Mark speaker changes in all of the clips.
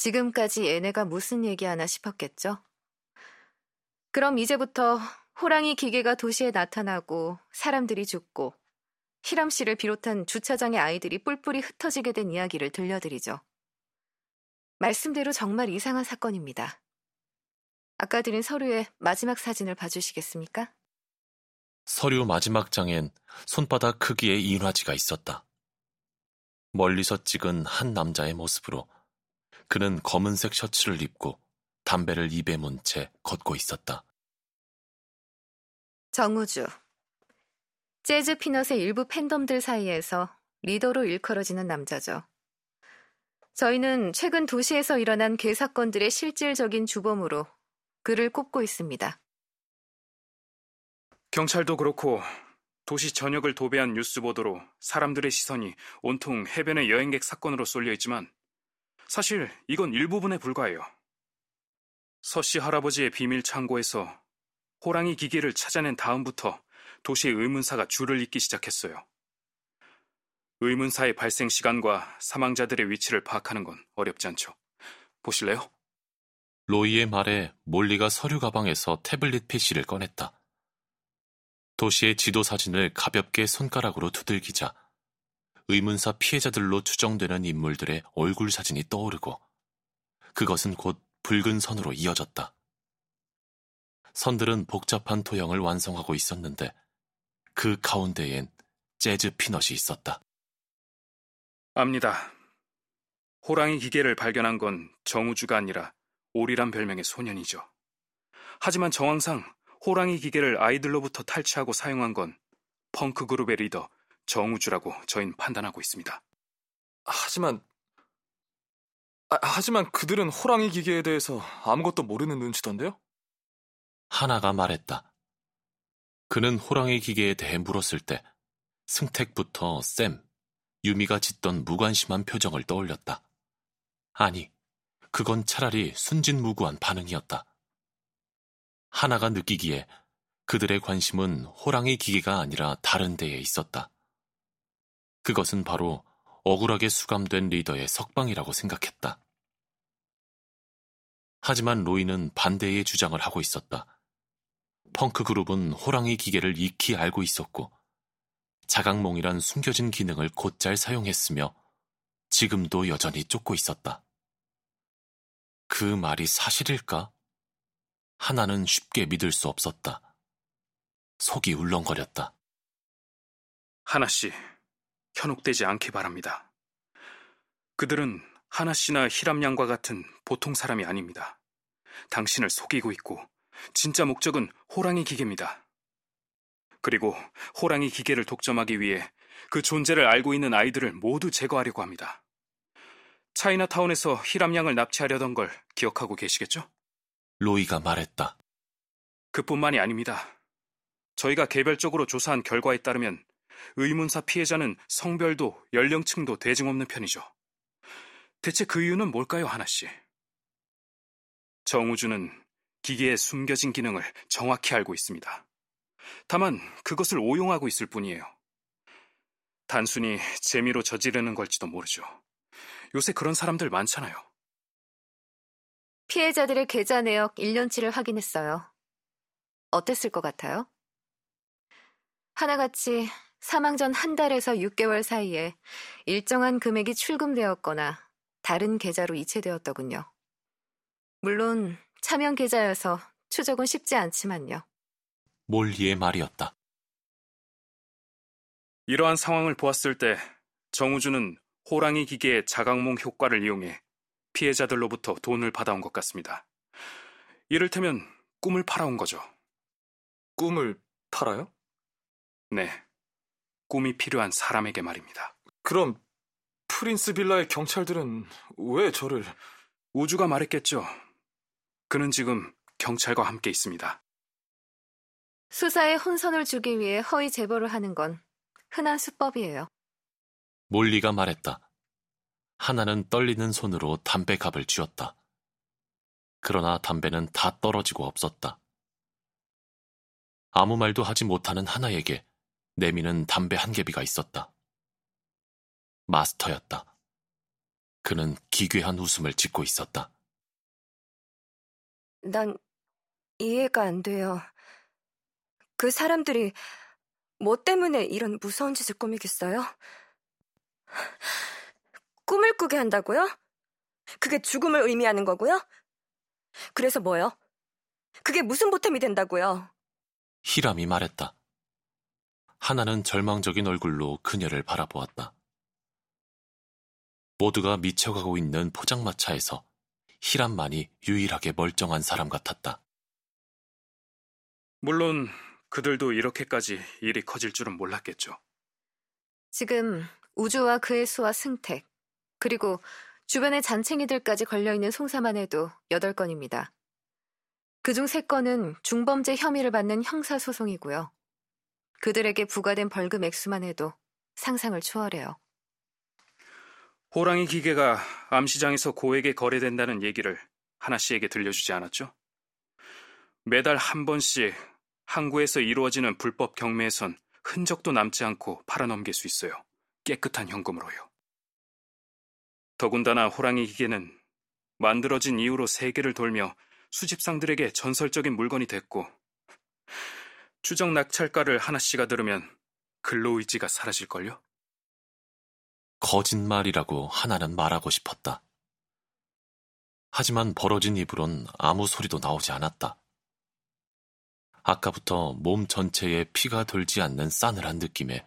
Speaker 1: 지금까지 얘네가 무슨 얘기하나 싶었겠죠? 그럼 이제부터 호랑이 기계가 도시에 나타나고 사람들이 죽고 히람 씨를 비롯한 주차장의 아이들이 뿔뿔이 흩어지게 된 이야기를 들려드리죠. 말씀대로 정말 이상한 사건입니다. 아까 드린 서류의 마지막 사진을 봐주시겠습니까?
Speaker 2: 서류 마지막 장엔 손바닥 크기의 인화지가 있었다. 멀리서 찍은 한 남자의 모습으로 그는 검은색 셔츠를 입고 담배를 입에 문 채 걷고 있었다.
Speaker 1: 정우주. 재즈 피넛의 일부 팬덤들 사이에서 리더로 일컬어지는 남자죠. 저희는 최근 도시에서 일어난 개 사건들의 실질적인 주범으로 그를 꼽고 있습니다.
Speaker 3: 경찰도 그렇고 도시 전역을 도배한 뉴스 보도로 사람들의 시선이 온통 해변의 여행객 사건으로 쏠려 있지만 사실 이건 일부분에 불과해요. 서씨 할아버지의 비밀 창고에서 호랑이 기계를 찾아낸 다음부터 도시의 의문사가 줄을 잇기 시작했어요. 의문사의 발생 시간과 사망자들의 위치를 파악하는 건 어렵지 않죠. 보실래요?
Speaker 2: 로이의 말에 몰리가 서류 가방에서 태블릿 PC를 꺼냈다. 도시의 지도 사진을 가볍게 손가락으로 두들기자 의문사 피해자들로 추정되는 인물들의 얼굴 사진이 떠오르고 그것은 곧 붉은 선으로 이어졌다. 선들은 복잡한 토형을 완성하고 있었는데 그 가운데엔 재즈 피넛이 있었다.
Speaker 3: 압니다. 호랑이 기계를 발견한 건 정우주가 아니라 오리란 별명의 소년이죠. 하지만 정황상 호랑이 기계를 아이들로부터 탈취하고 사용한 건 펑크 그룹의 리더 정우주라고 저희는 판단하고 있습니다.
Speaker 4: 하지만 아, 하지만 그들은 호랑이 기계에 대해서 아무것도 모르는 눈치던데요?
Speaker 2: 하나가 말했다. 그는 호랑이 기계에 대해 물었을 때 승택부터 쌤, 유미가 짓던 무관심한 표정을 떠올렸다. 아니, 그건 차라리 순진무구한 반응이었다. 하나가 느끼기에 그들의 관심은 호랑이 기계가 아니라 다른 데에 있었다. 그것은 바로 억울하게 수감된 리더의 석방이라고 생각했다. 하지만 로이는 반대의 주장을 하고 있었다. 펑크 그룹은 호랑이 기계를 익히 알고 있었고 자각몽이란 숨겨진 기능을 곧잘 사용했으며 지금도 여전히 쫓고 있었다. 그 말이 사실일까? 하나는 쉽게 믿을 수 없었다. 속이 울렁거렸다.
Speaker 3: 하나 씨, 현혹되지 않기 바랍니다. 그들은 하나 씨나 히람 양과 같은 보통 사람이 아닙니다. 당신을 속이고 있고 진짜 목적은 호랑이 기계입니다. 그리고 호랑이 기계를 독점하기 위해 그 존재를 알고 있는 아이들을 모두 제거하려고 합니다. 차이나타운에서 히람양을 납치하려던 걸 기억하고 계시겠죠?
Speaker 2: 로이가 말했다.
Speaker 3: 그뿐만이 아닙니다. 저희가 개별적으로 조사한 결과에 따르면 의문사 피해자는 성별도 연령층도 대중 없는 편이죠. 대체 그 이유는 뭘까요, 하나 씨? 정우주는 기계의 숨겨진 기능을 정확히 알고 있습니다. 다만 그것을 오용하고 있을 뿐이에요. 단순히 재미로 저지르는 걸지도 모르죠. 요새 그런 사람들 많잖아요.
Speaker 1: 피해자들의 계좌 내역 1년치를 확인했어요. 어땠을 것 같아요? 하나같이 사망 전 한 달에서 6개월 사이에 일정한 금액이 출금되었거나 다른 계좌로 이체되었더군요. 물론 차명 계좌여서 추적은 쉽지 않지만요.
Speaker 2: 몰리의 말이었다.
Speaker 3: 이러한 상황을 보았을 때 정우주는 호랑이 기계의 자각몽 효과를 이용해 피해자들로부터 돈을 받아온 것 같습니다. 이를테면 꿈을 팔아온 거죠.
Speaker 4: 꿈을 팔아요?
Speaker 3: 네. 꿈이 필요한 사람에게 말입니다.
Speaker 4: 그럼 프린스 빌라의 경찰들은 왜 저를...
Speaker 3: 우주가 말했겠죠. 그는 지금 경찰과 함께 있습니다.
Speaker 1: 수사에 혼선을 주기 위해 허위 제보를 하는 건 흔한 수법이에요.
Speaker 2: 몰리가 말했다. 하나는 떨리는 손으로 담배갑을 쥐었다. 그러나 담배는 다 떨어지고 없었다. 아무 말도 하지 못하는 하나에게 내미는 담배 한 개비가 있었다. 마스터였다. 그는 기괴한 웃음을 짓고 있었다.
Speaker 5: 난 이해가 안 돼요. 그 사람들이 뭐 때문에 이런 무서운 짓을 꾸미겠어요? 꿈을 꾸게 한다고요? 그게 죽음을 의미하는 거고요? 그래서 뭐요? 그게 무슨 보탬이 된다고요?
Speaker 2: 히람이 말했다. 하나는 절망적인 얼굴로 그녀를 바라보았다. 모두가 미쳐가고 있는 포장마차에서 히람만이 유일하게 멀쩡한 사람 같았다.
Speaker 3: 물론 그들도 이렇게까지 일이 커질 줄은 몰랐겠죠.
Speaker 1: 지금 우주와 그의 수와 승택, 그리고 주변의 잔챙이들까지 걸려있는 송사만 해도 8건입니다. 그중 3건은 중범죄 혐의를 받는 형사소송이고요. 그들에게 부과된 벌금 액수만 해도 상상을 초월해요.
Speaker 3: 호랑이 기계가 암시장에서 고액에 거래된다는 얘기를 하나 씨에게 들려주지 않았죠? 매달 한 번씩 항구에서 이루어지는 불법 경매에선 흔적도 남지 않고 팔아넘길 수 있어요. 깨끗한 현금으로요. 더군다나 호랑이 기계는 만들어진 이후로 세계를 돌며 수집상들에게 전설적인 물건이 됐고 추적 낙찰가를 하나씨가 들으면 근로의지가 사라질걸요?
Speaker 2: 거짓말이라고 하나는 말하고 싶었다. 하지만 벌어진 입으론 아무 소리도 나오지 않았다. 아까부터 몸 전체에 피가 돌지 않는 싸늘한 느낌에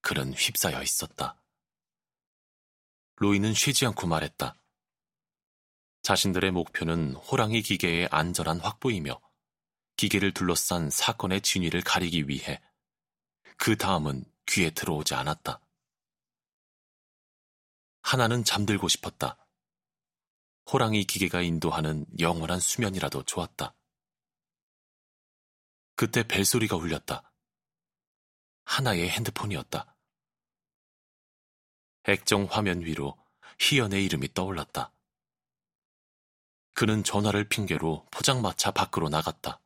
Speaker 2: 그는 휩싸여 있었다. 로이는 쉬지 않고 말했다. 자신들의 목표는 호랑이 기계의 안전한 확보이며 기계를 둘러싼 사건의 진위를 가리기 위해 그 다음은 귀에 들어오지 않았다. 하나는 잠들고 싶었다. 호랑이 기계가 인도하는 영원한 수면이라도 좋았다. 그때 벨소리가 울렸다. 하나의 핸드폰이었다. 액정 화면 위로 희연의 이름이 떠올랐다. 그는 전화를 핑계로 포장마차 밖으로 나갔다.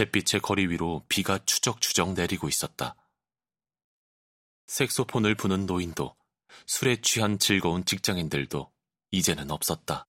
Speaker 2: 잿빛의 거리 위로 비가 추적추적 내리고 있었다. 색소폰을 부는 노인도 술에 취한 즐거운 직장인들도 이제는 없었다.